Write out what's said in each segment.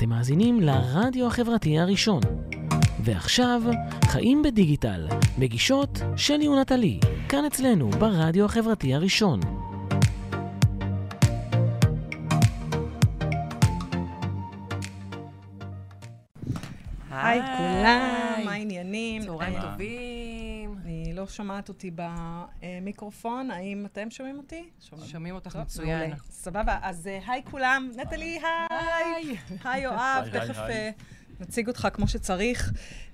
אתם מאזינים לרדיו החברתי הראשון. ועכשיו, חיים בדיגיטל, מגישות שלי ונטלי, כאן אצלנו ברדיו החברתי הראשון. היי כולם, מה העניינים? צהריים אה, טובים. לא שומעת אותי במיקרופון, האם אתם שומעים אותי? שומעים אותך טוב, מצוין. מעולה. סבבה, אז אה, היי כולם, נטלי, היי! היי יואב, תכף היי. אה, נציג אותך כמו שצריך.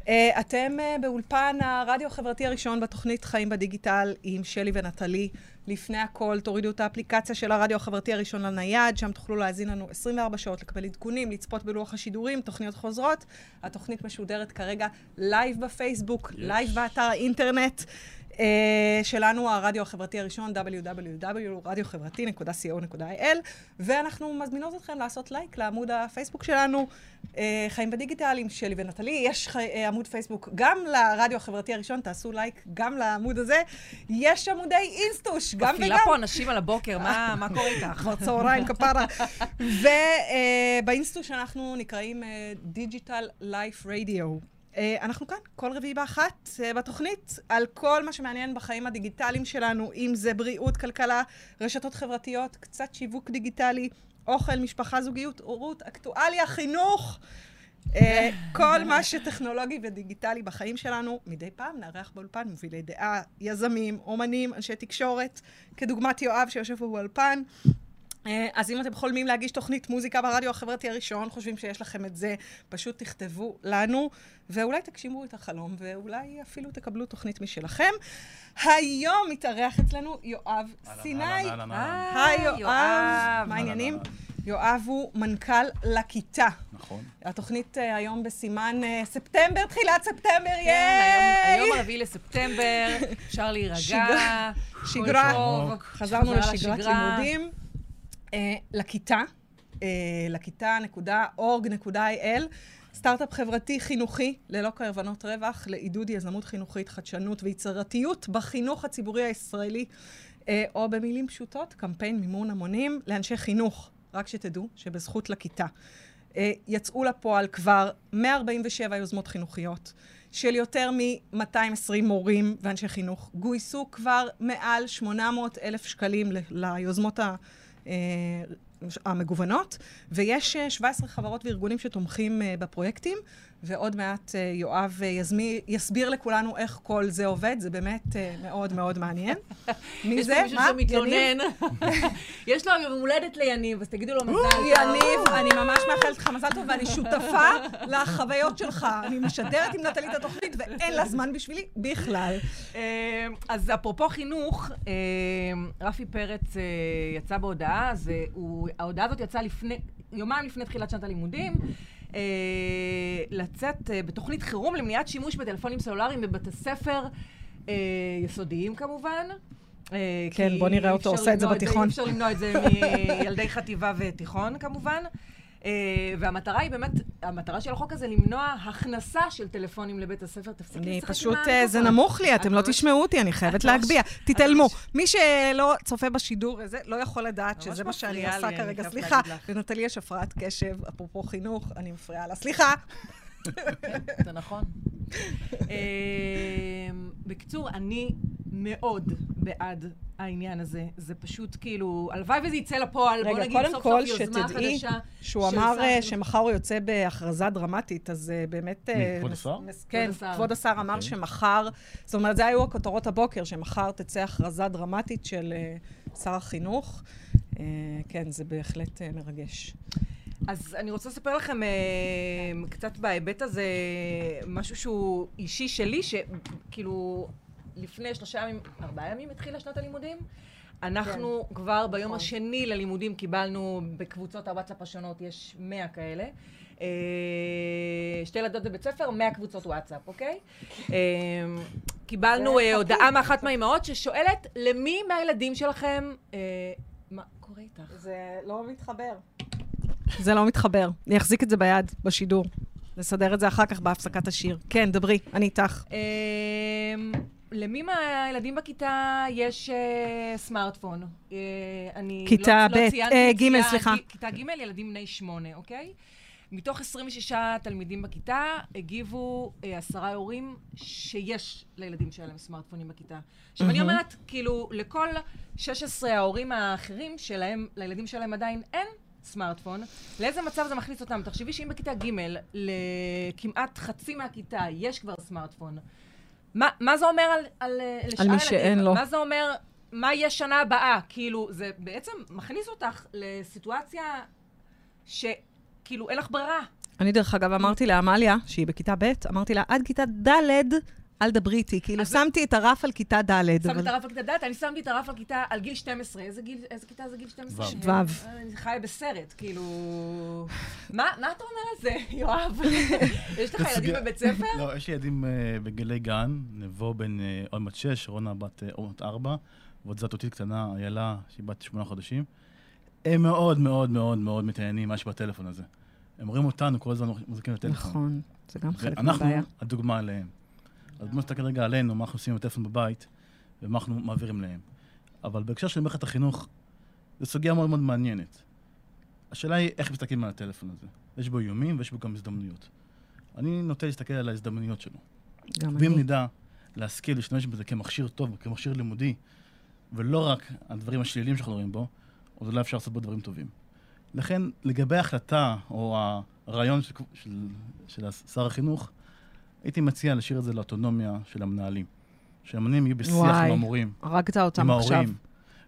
אה, אתם אה, באולפן הרדיו החברתי הראשון בתוכנית חיים בדיגיטל עם שלי ונטלי. לפני הכל, תורידו את האפליקציה של הרדיו החברתי הראשון לנייד, שם תוכלו להאזין לנו 24 שעות, לקבל עדכונים, לצפות בלוח השידורים, תוכניות חוזרות. התוכנית משודרת כרגע לייב בפייסבוק. לייב באתר האינטרנט. אה, שלנו, הרדיו החברתי הראשון, www.radiohevrati.co.il, ואנחנו מזמינות אתכם לעשות לייק לעמוד הפייסבוק שלנו, אה, חיים בדיגיטל עם שלי ונטלי. יש אה, עמוד פייסבוק גם לרדיו החברתי הראשון, תעשו לייק גם לעמוד הזה. יש עמודי אינסטוש, גם מפעילה וגם. פה אנשים על הבוקר, מה מה קורה איתך? כבר צהריים כפרה. ובאינסטוש אנחנו נקראים Digital Life Radio. אנחנו כאן כל רביעי באחת אה, בתוכנית על כל מה שמעניין בחיים הדיגיטליים שלנו, אם זה בריאות, כלכלה, רשתות חברתיות, קצת שיווק דיגיטלי, אוכל, משפחה, זוגיות, הורות, אקטואליה, חינוך. אה, כל מה שטכנולוגי ודיגיטלי בחיים שלנו, מדי פעם נארח באולפן מובילי דעה, יזמים, אומנים, אנשי תקשורת, כדוגמת יואב שיושב באולפן. אה, אז אם אתם חולמים להגיש תוכנית מוזיקה ברדיו החברתי הראשון, חושבים שיש לכם את זה, פשוט תכתבו לנו, ואולי תגשימו את החלום, ואולי אפילו תקבלו תוכנית משלכם. היום מתארח אצלנו יואב סיני. אהלן. היי יואב. מה העניינים? יואב הוא מנכ"ל לכיתה. נכון. התוכנית אה, היום בסימן אה, ספטמבר, תחילת ספטמבר, כן, היום- ייי! הרביעי לספטמבר, אפשר להירגע. שגרה, חזרנו לשגרת. לימודים. אה, לכיתה, אה, לכיתה.org.il, סטארט-אפ חברתי חינוכי ללא כוונות רווח, לעידוד יזמות חינוכית, חדשנות ויצירתיות בחינוך הציבורי הישראלי, אה, או במילים פשוטות, קמפיין מימון המונים לאנשי חינוך. רק שתדעו שבזכות לכיתה. יצאו לפועל כבר 147 יוזמות חינוכיות של יותר מ-220 מורים ואנשי חינוך. גויסו כבר מעל 800 אלף שקלים ליוזמות ה... אה, המגוונות, ויש אה, 17 חברות וארגונים שתומכים אה, בפרויקטים, ועוד מעט אה, יואב אה, יזמי, יסביר לכולנו איך כל זה עובד, זה באמת אה, מאוד מאוד מעניין. מי יש זה? פה מישהו מה? שמתלונן. יש לו יום הולדת ליניב, אז תגידו לו מזל טוב. יניב, אני ממש מאחלת לך מזל טוב, ואני שותפה לחוויות שלך. אני משדרת עם נטלי את התוכנית, ואין לה זמן בשבילי בכלל. אז אפרופו חינוך, רפי פרץ יצא בהודעה, ההודעה הזאת יצאה לפני, יומיים לפני תחילת שנת הלימודים. אה, לצאת אה, בתוכנית חירום למניעת שימוש בטלפונים סלולריים בבתי ספר אה, יסודיים כמובן. אה, כן, בוא נראה אותו עושה את זה בתיכון. אי אפשר למנוע את זה מילדי חטיבה ותיכון כמובן. אה, והמטרה היא באמת, המטרה של החוק הזה למנוע הכנסה של טלפונים לבית הספר. תפסיקי לשחק עם פשוט, המיקרופון. אה, זה נמוך לי, את אתם לא ממש- תשמעו אותי, אני חייבת ממש- להגביה. תתעלמו. ממש- מי שלא צופה בשידור וזה, לא יכול לדעת שזה מה שאני עושה כרגע. סליחה. לנטלי יש הפרעת קשב, אפרופו חינוך, אני מפריעה לה. סליחה. זה נכון. אמ, בקיצור, אני מאוד בעד העניין הזה. זה פשוט כאילו, הלוואי וזה יצא לפועל, בוא רגע, נגיד קודם סוף כל, סוף יוזמה שתדעי חדשה. שהוא של אמר שר אה. שמחר הוא יוצא בהכרזה דרמטית, אז אה, באמת... אה, מי, כבוד מס- השר? כן, השר. כבוד השר אמר אוקיי. שמחר, זאת אומרת, זה היו הכותרות הבוקר, שמחר תצא הכרזה דרמטית של אה, שר החינוך. אה, כן, זה בהחלט אה, מרגש. אז אני רוצה לספר לכם אה, קצת בהיבט הזה, משהו שהוא אישי שלי, שכאילו לפני שלושה ימים, ארבעה ימים התחילה שנת הלימודים. אנחנו כן, כבר ביום נכון. השני ללימודים קיבלנו בקבוצות הוואטסאפ השונות, יש 100 כאלה. אה, שתי ילדות בבית ספר, 100 קבוצות וואטסאפ, אוקיי? אה, קיבלנו אה. הודעה מאחת מהאימהות ששואלת, למי מהילדים שלכם... מה קורה איתך? זה לא מתחבר. זה לא מתחבר. אני אחזיק את זה ביד, בשידור. נסדר את זה אחר כך בהפסקת השיר. כן, דברי, אני איתך. למי מהילדים בכיתה יש אה, סמארטפון? אה, אני כיתה לא, לא ב', ציינתי אה, את ג', צפייה, סליחה. כיתה ג', ילדים בני שמונה, אוקיי? מתוך 26 תלמידים בכיתה, הגיבו עשרה הורים שיש לילדים שלהם סמארטפונים בכיתה. עכשיו, אני. אומרת, כאילו, לכל 16 ההורים האחרים שלהם, לילדים שלהם עדיין אין סמארטפון, לאיזה מצב זה מכניס אותם? תחשבי שאם בכיתה ג' לכמעט חצי מהכיתה יש כבר סמארטפון, מה, מה זה אומר על, על, אה, על מי? שאין לו. מה זה אומר, מה יהיה שנה הבאה? כאילו, זה בעצם מכניס אותך לסיטואציה שכאילו אין לך ברירה. אני, דרך אגב, אמרתי לעמליה, שהיא בכיתה ב', אמרתי לה, עד כיתה ד', אל דברי איתי. כאילו, אז- שמתי את הרף על כיתה ד', שמתי אבל... את הרף על כיתה ד', אני שמתי את הרף על כיתה, על גיל 12. איזה גיל, איזה כיתה זה גיל 12? ו'. אה, ו'. אני חיה בסרט, כאילו... מה, מה אתה אומר על זה, יואב? יש לך ילדים בבית ספר? לא, יש לי ילדים אה, בגילי גן, נבו בן אה, עוד מעט שש, רונה בת אה, עוד מעט ארבע, ועוד זאתותית קטנה, איילה, שהיא בת שמונה חודשים. הם מאוד מאוד מאוד מאוד מתעניינים מה שבטלפון הזה. הם רואים אותנו כל הזמן מחזיקים בטלפון. נכון, זה גם חלק מהבעיה. הדוגמה עליהם. אז בואו נסתכל רגע עלינו, מה אנחנו עושים עם הטלפון בבית, ומה אנחנו מעבירים להם. אבל בהקשר של מערכת החינוך, זו סוגיה מאוד מאוד מעניינת. השאלה היא איך מסתכלים על הטלפון הזה. יש בו איומים ויש בו גם הזדמנויות. אני נוטה להסתכל על ההזדמנויות שלו. גם ואם אני. נדע להשכיל להשתמש בזה כמכשיר טוב, כמכשיר לימודי, ולא רק הדברים השליליים שאנחנו רואים בו, אז אולי אפשר לעשות בו דברים טובים. לכן, לגבי ההחלטה או הרעיון של, של, של שר החינוך, הייתי מציע להשאיר את זה לאוטונומיה של המנהלים. שהמנהלים יהיו בשיח וואי, עם המורים, הרגת אותם עם עכשיו. ההורים.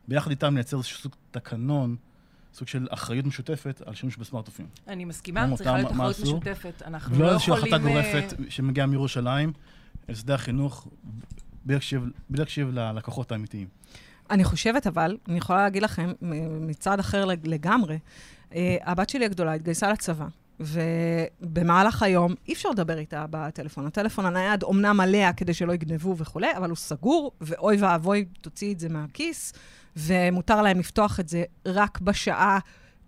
ביחד איתם לייצר איזשהו סוג תקנון, סוג של אחריות משותפת על שימוש בסמארטפונים. אני מסכימה, מה צריכה להיות מה אחריות? משותפת. אנחנו ולא לא איזושהי יכולים... החלטה אה, גורפת שמגיעה מירושלים אל שדה החינוך, בלי להקשיב- ללקוחות האמיתיים. אני חושבת, אבל, אני יכולה להגיד לכם, מצד אחר לג- לגמרי, אה, הבת שלי הגדולה התגייסה לצבא, ובמהלך היום אי אפשר לדבר איתה בטלפון. הטלפון הנייד אומנם עליה כדי שלא יגנבו וכולי, אבל הוא סגור, ואוי ואבוי, תוציא את זה מהכיס, ומותר להם לפתוח את זה רק בשעה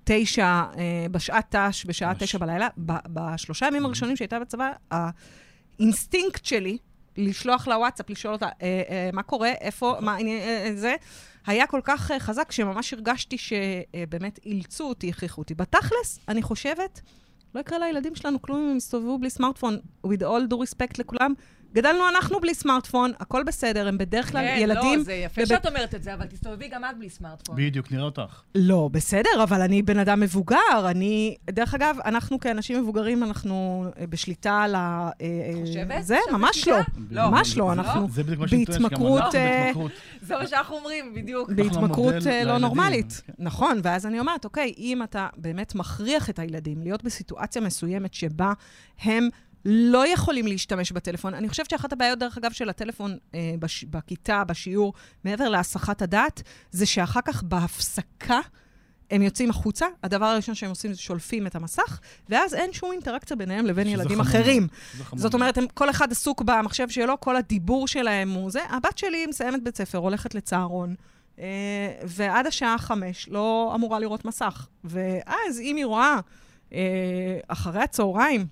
תשע, אה, בשעת ת"ש, בשעה. תשע בלילה. בשלושה ימים הראשונים שהייתה בצבא, האינסטינקט שלי, לשלוח לה וואטסאפ, לשאול אותה, אה, אה, מה קורה, איפה, מה העניין, אה, אה, זה, היה כל כך אה, חזק, שממש הרגשתי שבאמת אילצו אותי, הכריחו אותי. בתכלס, אני חושבת, לא יקרה לילדים שלנו כלום אם הם יסתובבו בלי סמארטפון. with all due respect לכולם. גדלנו אנחנו בלי סמארטפון, הכל בסדר, הם בדרך כלל כן, ילדים... לא, זה יפה בבית- שאת אומרת את זה, אבל תסתובבי גם את בלי סמארטפון. בדיוק, נראה אותך. לא, בסדר, אבל אני בן אדם מבוגר. אני... דרך אגב, אנחנו כאנשים מבוגרים, אנחנו אה, בשליטה על ה... אה, אה, חושבת זה, ממש לא. לא. ממש לא, זה- אנחנו זה בדיוק מה בהתמכרות, אה. זה מה שאנחנו אומרים, בדיוק. בהתמכרות לא לילדים, נורמלית. כן. נכון, ואז אני אומרת, אוקיי, אם אתה באמת מכריח את הילדים להיות בסיטואציה מסוימת שבה הם לא יכולים להשתמש בטלפון, אני חושבת שאחת הבעיות, דרך אגב, של הטלפון אה, בש, בכיתה, בשיעור, מעבר להסחת הדעת, זה שאחר כך בהפסקה הם יוצאים החוצה, הדבר הראשון שהם עושים זה שולפים את המסך, ואז אין שום אינטראקציה ביניהם לבין ילדים חמור אחרים. זאת. אומרת, הם, כל אחד עסוק במחשב שלו, כל הדיבור שלהם הוא זה. הבת שלי מסיימת בית ספר, הולכת לצהרון, אה, ועד השעה חמש לא אמורה לראות מסך. ואז אם היא רואה אה, אחרי הצהריים,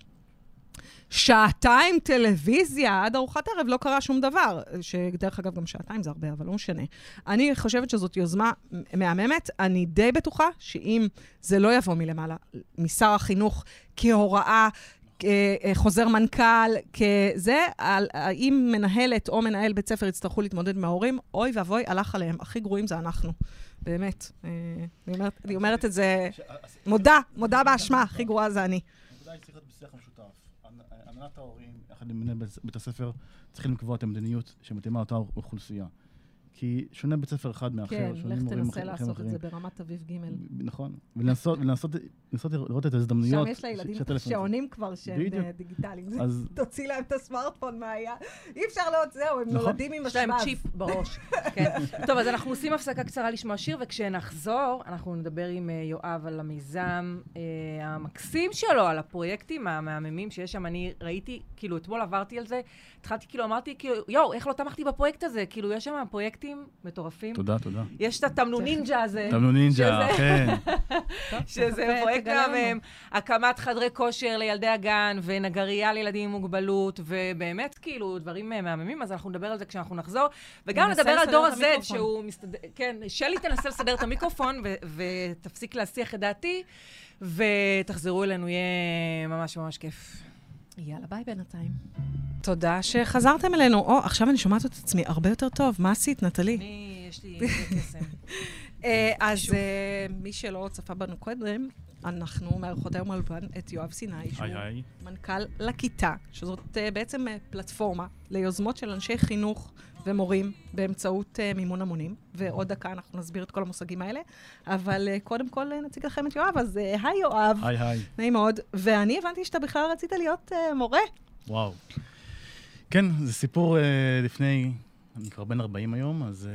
שעתיים טלוויזיה עד ארוחת ערב, לא קרה שום דבר. שדרך אגב, גם שעתיים זה הרבה, אבל לא משנה. אני חושבת שזאת יוזמה מהממת. אני די בטוחה שאם זה לא יבוא מלמעלה, משר החינוך כהוראה, כחוזר מנכ"ל, כזה, על- אם מנהלת או מנהל בית ספר יצטרכו להתמודד עם ההורים, אוי ואבוי, הלך עליהם. הכי גרועים זה אנחנו. באמת. אה, אני אומרת, אני אומרת את זה, מודה, מודה באשמה, הכי גרועה זה אני. היא צריך להיות בשיח משותף. הנ- הנהלת ההורים, יחד עם מנהל בית- הספר, צריכים לקבוע את המדיניות שמתאימה לאותה אוכלוסייה. כי שונה בית ספר אחד מאחר, כן, שונים לך מורים תנסה אחרים לעשות את אחרים. זה ברמת אביב ג'. נכון. ולנסות ולנסות- לנסות לראות את ההזדמנויות. שם יש לה ילדים ש- שהטלפון- שעונים כבר שהם. אה, דיגיטליים. אז תוציא להם את הסמארטפון מהיד. אי אפשר לעוד זהו, הם נכון. נולדים עם יש להם השבב. צ'יפ בראש. כן. טוב, אז אנחנו עושים הפסקה קצרה לשמוע שיר, וכשנחזור, אנחנו נדבר עם אה, יואב על המיזם אה, המקסים שלו, על הפרויקטים המהממים שיש שם. אני ראיתי, כאילו, אתמול עברתי על זה, התחלתי, כאילו, אמרתי, כאילו, יואו, איך לא תמכתי בפרויקט הזה? כאילו, יש שם פרויקטים מטורפים. תודה, תודה. יש את התמנו נינג'ה הזה. תמנו נינג'ה, כן. שזה פרויקט לנו. מהם הקמת חדרי כושר לילדי הגן, ונגרייה לילדים עם מוגבלות, ובאמת, כאילו, דברים אה, מהממים, אז אנחנו נדבר על זה כשאנחנו נחזור. וגם נדבר על דור ה-Z. שהוא מסתדר... כן, שלי תנסה לסדר את המיקרופון, ותפסיק להסיח את דעתי, ותחזרו אלינו, יהיה ממש ממש כיף. יאללה, ביי בינתיים. תודה שחזרתם אלינו. או, עכשיו אני שומעת את עצמי הרבה יותר טוב. מה עשית, נטלי? אני, יש לי קסם. אה, אז אה, מי שלא צפה בנו קודם, אנחנו מארחות היום באולפן את יואב סיני, שהוא היי היי. מנכ"ל לכיתה, שזאת אה, בעצם אה, פלטפורמה ליוזמות של אנשי חינוך ומורים באמצעות אה, מימון המונים. ועוד דקה אנחנו נסביר את כל המושגים האלה. אבל אה, קודם כל אה, נציג לכם את יואב, אז אה, היי יואב, היי היי. נעים מאוד. ואני הבנתי שאתה בכלל רצית להיות אה, מורה. וואו. כן, זה סיפור אה, לפני, אני כבר בן 40 היום, אז...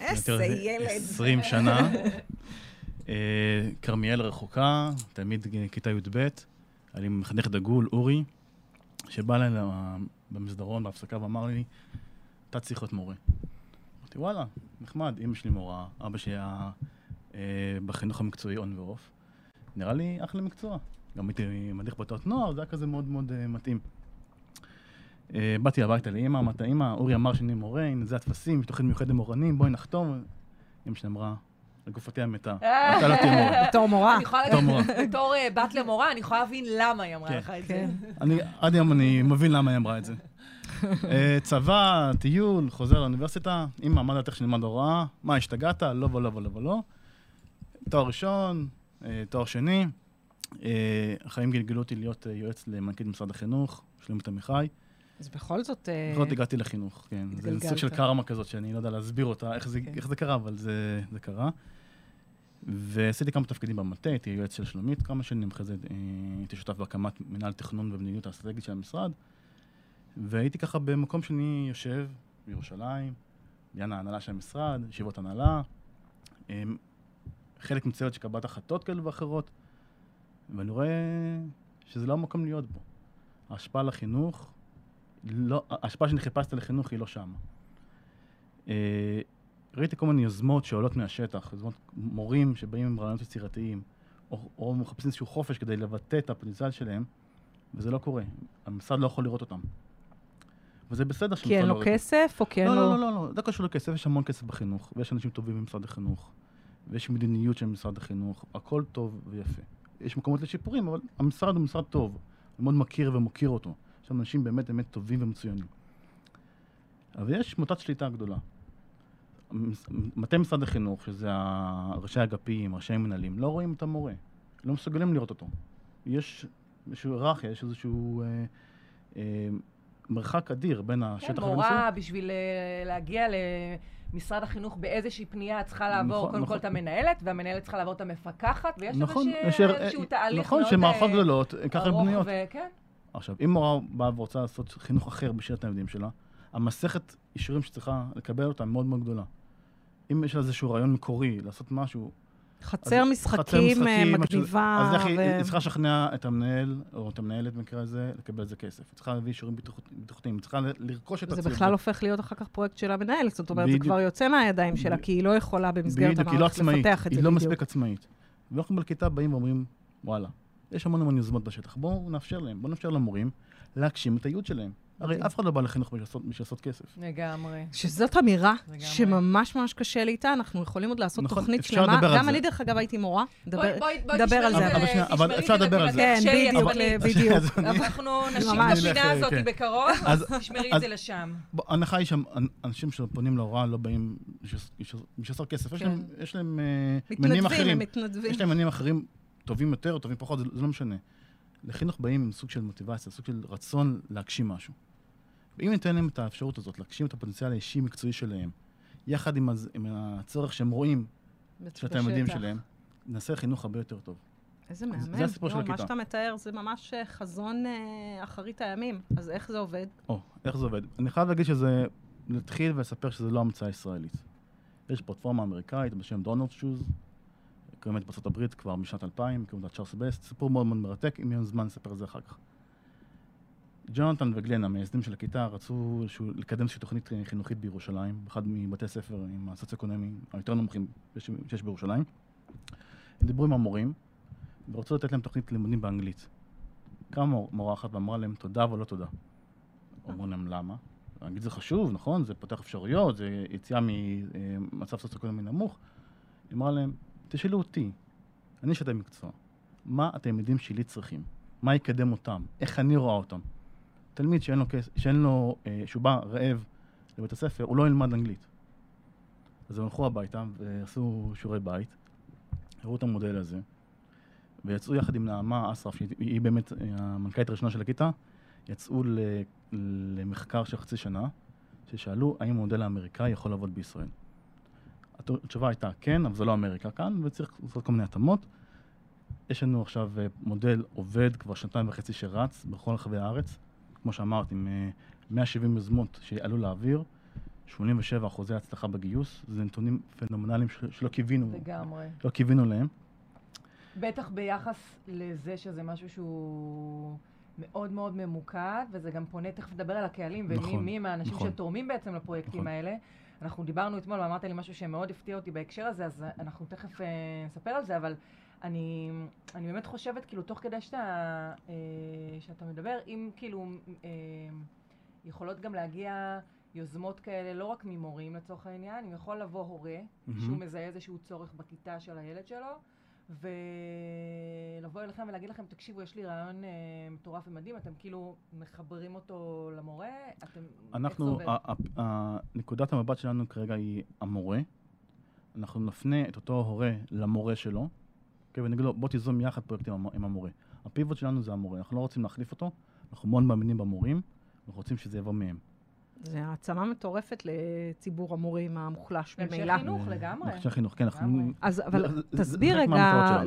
אה, איזה ילד. 20 שנה. אה, כרמיאל רחוקה, תלמיד כיתה י"ב, היה לי מחנך דגול, אורי, שבא אליי במסדרון בהפסקה ואמר לי, אתה צריך להיות מורה. אמרתי, וואלה, נחמד, אמא שלי מורה, אבא שלי היה אה, בחינוך המקצועי און ועוף. נראה לי אחלה מקצוע. גם הייתי מדריך בתות נוער, זה היה כזה מאוד מאוד מתאים. אה, באתי הביתה לאמא, אמרתי, אמא, אורי אמר שאני מורה, הנה זה הטפסים, יש תוכנית מיוחדת למורנים, בואי נחתום. אמא שלי אמרה, לגופתי המתה, אתה לא תהיה מורה. בתור מורה. בתור מורה. בתור אה, בת למורה, אני יכולה להבין למה היא אמרה כן. לך את זה. כן. אני, עד היום אני מבין למה היא אמרה את זה. אה, צבא, טיול, חוזר לאוניברסיטה, אמא, מה דעתך שנלמד הוראה? מה, השתגעת? לא ולא ולא ולא. תואר ראשון, תואר שני. החיים גלגלו אותי להיות יועץ למנכ"לית משרד החינוך, שלומית עמיחי. אז בכל זאת... אה, בכל זאת הגעתי לחינוך, כן. זה. סוג של קרמה כזאת, שאני לא יודע להסביר אותה, איך זה, כן. איך זה קרה, אבל זה, זה קרה. ועשיתי כמה תפקידים במטה, הייתי יועץ של שלומית כמה שנים, אחרי זה אה, הייתי שותף בהקמת מנהל תכנון ומדיניות האסטרטגית של המשרד. והייתי ככה במקום שאני יושב, בירושלים, בעניין ההנהלה של המשרד, ישיבות הנהלה, אה, חלק מצוות של קבלת החלטות כאלה ואחרות, ואני רואה שזה לא המקום להיות בו. ההשפעה על החינוך, לא, ההשפעה שאני חיפשתי לחינוך היא לא שם. אה, ראיתי כל מיני יוזמות שעולות מהשטח, יוזמות מורים שבאים עם רעיונות יצירתיים, או, או מחפשים איזשהו חופש כדי לבטא את הפוטנציאל שלהם, וזה לא קורה. המשרד לא יכול לראות אותם. וזה בסדר כי אין שהמשרד לו לא. כסף, או כי אין לא, לו... לא, לא, לא, לא קשור לכסף, יש המון כסף בחינוך, ויש אנשים טובים במשרד החינוך, ויש מדיניות של משרד החינוך, הכל טוב ויפה. יש מקומות לשיפורים, אבל המשרד הוא משרד טוב, אני מאוד מכיר ומוקיר אותו. יש שם אנשים באמת באמת טובים ומצוינים. אבל יש מוטת שליטה גדולה. מטה משרד החינוך, שזה ראשי האגפים, ראשי המנהלים, לא רואים את המורה, לא מסוגלים לראות אותו. יש איזושהי היררכיה, יש איזשהו אה, אה, מרחק אדיר בין השטח כן, לבין מורה, בשביל אה, להגיע למשרד החינוך באיזושהי פנייה, צריכה לעבור נכון, קודם נכון. כל את המנהלת, והמנהלת צריכה לעבור את המפקחת, ויש נכון, הר- איזשהו תהליך נכון, מאוד שמערכות אה, גדולות, ככה הן ארוך בנויות. עכשיו, אם מורה באה ורוצה לעשות חינוך אחר בשביל התלמידים שלה, המסכת אישורים שצריכה לקבל אותה מאוד מאוד גדולה. אם יש לה איזשהו רעיון מקורי לעשות משהו, חצר אז- משחקים חצר אה, משהו- מגניבה. אז איך היא ו- היא צריכה לשכנע את המנהל, או את המנהלת במקרה הזה, לקבל על זה כסף. היא צריכה להביא אישורים בטיחות- בטיחותיים, היא צריכה לרכוש את זה הציוד. בכלל הופך להיות אחר כך פרויקט של המנהלת, זאת אומרת, זה בדיוק. כבר יוצא מהידיים שלה, כי היא לא יכולה במסגרת בדיוק, לא המערכת לפתח את זה היא לא בדיוק. מספיק עצמאית. ואנחנו בכיתה באים ואומרים, וואלה, יש המון המון יוזמות בשטח, בואו נאפשר להם, בואו נאפשר למורים להגשים את הייעוד שלהם. הרי. אף אחד לא בא לחינוך בשביל לעשות- כסף. לגמרי. שזאת אמירה לגמרי. שממש ממש קשה לי איתה, אנחנו יכולים עוד לעשות נכון, תוכנית שלמה. גם. אני, דרך אגב, הייתי מורה. דבר- בואי- בואי- בואי דבר תשמרי על זה. אבל אפשר לדבר על זה. כן, בדיוק, עצבנית. בדיוק. אנחנו נשאיר ממש. את הפינה הזאת כן. בקרוב, אז- תשמרי את זה לשם. ההנחה היא שאנשים שפונים להוראה לא באים בשביל לעשות כסף, יש כן. להם- אה, מניעים מתנדבים, אחרים. הם מתנדבים. יש להם מניעים אחרים טובים יותר או טובים פחות, זה זה לא משנה. לחינוך באים עם סוג של מוטיבציה, סוג של רצון להגשים משהו. ואם ניתן להם את האפשרות הזאת, להגשים את הפוטנציאל האישי-מקצועי שלהם, יחד עם, הז... עם הצורך שהם רואים של התלמידים. שלהם, נעשה חינוך הרבה יותר טוב. איזה זה מהמם. הסיפור של לא, מה הכיתה. שאתה מתאר זה ממש אה, חזון אה, אחרית הימים. אז איך זה עובד? או, איך זה עובד? אני חייב להגיד שזה, להתחיל ולספר שזה לא המצאה ישראלית. יש פלטפורמה אמריקאית בשם דונלד שוז, קיימת בארצות הברית כבר משנת 2000, קוראים לה צ'ארלס בסט, סיפור מאוד מאוד מרתק, אם יהיה זמן לספר על זה אחר כך. ג'ונתן וגלן, המייסדים של הכיתה, רצו איזשהו, לקדם איזושהי תוכנית אה, חינוכית בירושלים, באחד מבתי הספר עם הסוציו-אקונומי היותר נמוכים שיש בירושלים. הם דיברו עם המורים, ורצו לתת להם תוכנית לימודים באנגלית. קמה מור- מורה אחת ואמרה להם תודה ולא תודה. אמרו להם למה? אנגלית זה חשוב, נכון? זה פותח אפשרויות, זה יציאה ממצב סוציו-אקונומי נמוך. היא אמרה להם, תשאלו אותי, אני יש את המקצוע, מה התלמידים שלי צריכים? מה יקדם אותם? איך אני רואה אותם? תלמיד שאין לו, שאין לו אה, שהוא בא רעב לבית הספר, הוא לא ילמד אנגלית. אז הם הלכו הביתה ועשו שיעורי בית, הראו את המודל הזה, ויצאו יחד עם נעמה אסרף, שהיא היא באמת אה, המנכ"לית הראשונה של הכיתה, יצאו ל, למחקר של חצי שנה, ששאלו האם המודל האמריקאי יכול לעבוד בישראל. הת- התשובה הייתה כן, אבל זה לא אמריקה כאן, וצריך לעשות כל מיני התאמות. יש לנו עכשיו אה, מודל עובד כבר שנתיים וחצי שרץ בכל רחבי הארץ, כמו שאמרת, עם אה, 170 יוזמות שעלו לאוויר, 87 אחוזי הצלחה בגיוס, זה נתונים פנומנליים של- שלא קיווינו, לגמרי. לא קיווינו להם. בטח ביחס לזה שזה משהו שהוא מאוד מאוד ממוקד, וזה גם פונה, תכף נדבר על הקהלים, ומי נכון, מי הם האנשים נכון. שתורמים בעצם לפרויקטים נכון. האלה. אנחנו דיברנו אתמול ואמרת לי משהו שמאוד הפתיע אותי בהקשר הזה, אז אנחנו תכף אה, נספר על זה, אבל אני, אני באמת חושבת, כאילו, תוך כדי שאתה, אה, שאתה מדבר, אם כאילו אה, יכולות גם להגיע יוזמות כאלה, לא רק ממורים לצורך העניין, אם יכול לבוא הורה, מהמם. שהוא מזהה איזשהו צורך בכיתה של הילד שלו, ולבוא אליכם ולהגיד לכם, תקשיבו, יש לי רעיון אה, מטורף ומדהים, אתם כאילו מחברים אותו למורה, אתם, אנחנו, נקודת המבט שלנו כרגע היא המורה. אנחנו נפנה את אותו הורה למורה שלו, אוקיי, ונגיד לו, בוא תיזום יחד פרויקטים עם המורה. הפיבוט שלנו זה המורה, אנחנו לא רוצים להחליף אותו, אנחנו מאוד מאמינים במורים, אנחנו רוצים שזה יבוא מהם. זה העצמה מטורפת לציבור המורים המוחלש ממילא. חינוך אה, לגמרי. בהמשך חינוך, כן, אנחנו... אז אבל זה- תסביר רגע?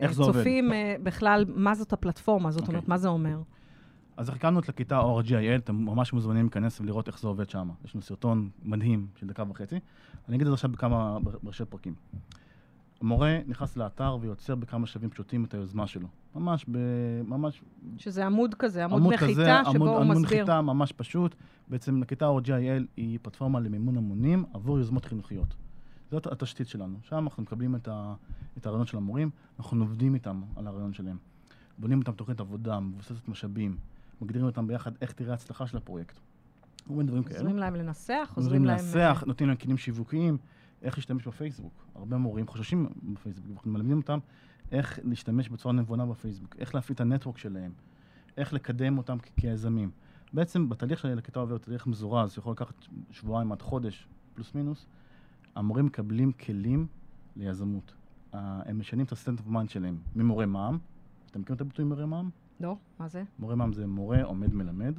לצופים אה, בכלל מה זאת הפלטפורמה, זאת אוקיי. אומרת, מה זה אומר? אז הקמנו את לכיתה אור ה-GIL, אתם ממש מוזמנים להיכנס ולראות איך זה עובד שם. יש לנו סרטון מדהים של דקה וחצי. אני אגיד את זה עכשיו בכמה, בראשי פרקים. המורה נכנס לאתר ויוצר בכמה שלבים פשוטים את היוזמה שלו. ממש, ב, ממש שזה עמוד כזה, עמוד עמוד נחיתה, כזה, שבו עמוד, הוא עמוד מסביר. נחיתה ממש פשוט. בעצם לכיתה אור GIL היא פלטפורמה למימון המונים עבור יוזמות חינוכיות. זאת התשתית שלנו. שם אנחנו מקבלים את, ה, את הרעיונות של המורים, אנחנו עובדים איתם על הרעיון שלהם. בונים איתם תוכנית עבודה, מבוססת משאבים, מגדירים אותם ביחד איך תראה ההצלחה של הפרויקט. כל מיני דברים כאלה. עוזרים להם לנסח, עוזרים עוזרים להם... לנסח, נותנים להם כלים שיווקיים, איך להשתמש בפייסבוק. הרבה מורים חוששים בפייסבוק, אנחנו מלמדים אותם איך להשתמש בצורה נבונה בפייסבוק, איך להפעיל את ה network שלהם, איך לקדם אותם כיזמים. בעצם בתהליך של הכיתה עוברת תהליך מזורז, שיכול לקחת שבועיים עד חודש, פלוס מינוס, המורים מקבלים כלים ליזמות. הם משנים את ה state of mind שלהם ממורה מע"מ, אתם מכירים את הביטוי מורה מע"מ? לא, מה זה? מורה מע"מ זה מורה עומד מלמד,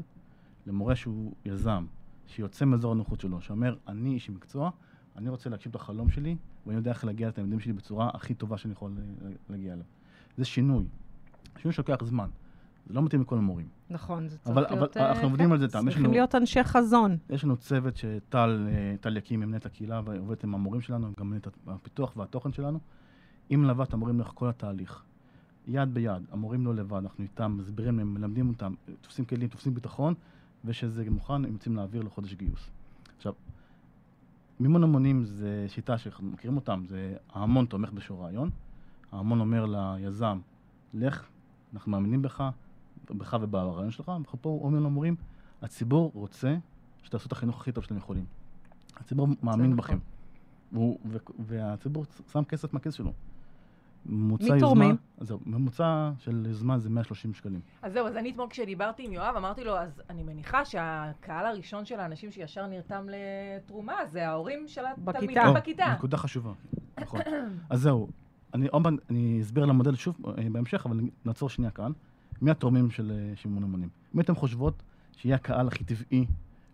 למורה שהוא יזם, שיוצא מאזור הנוחות שלו, שאומר, אני איש מקצוע, אני רוצה להגשים את החלום שלי, ואני יודע איך להגיע לתלמידים שלי בצורה הכי טובה שאני יכול לה- להגיע אליו. זה שינוי. שינוי שלוקח זמן. זה לא מתאים לכל המורים. נכון, זה צריך אבל- להיות... אבל אה, אנחנו עובדים כן, על זה. יש צריכים להיות אנשי חזון. יש לנו צוות שטל אה, טל יקים, עם נטע קהילה, ועובדת עם המורים שלנו, גם מנהלת הפיתוח והתוכן שלנו. היא מלווה את המורים לאורך כל התהליך. יד ביד, המורים לא לבד, אנחנו איתם, מסבירים להם, מלמדים אותם, תופסים כלים, תופסים ביטחון, ושזה מוכן, הם יוצאים להעביר לחודש גיוס. עכשיו, מימון המונים זה שיטה שאנחנו מכירים אותם, זה ההמון תומך באיזשהו רעיון, ההמון אומר ליזם, לך, אנחנו מאמינים בך, בך וברעיון שלך, אנחנו פה אומרים למורים, הציבור רוצה שתעשו את החינוך הכי טוב שאתם יכולים. הציבור מאמין נכון. בכם. והוא, והציבור שם כסף מהכיס שלו. ממוצע מי יוזמה, זהו, ממוצע של יוזמה זה 130 שקלים. אז זהו, אז אני אתמול כשדיברתי עם יואב, אמרתי לו, אז אני מניחה שהקהל הראשון של האנשים שישר נרתם לתרומה, זה ההורים של התלמידים בכיתה. או, בכיתה. נקודה חשובה, נכון. אז זהו, אני עוד פעם, אני אסביר על המודל שוב אה, בהמשך, אבל נעצור שנייה כאן. מי התורמים של אה, שימון המונים? מי אתם חושבות שיהיה הקהל הכי טבעי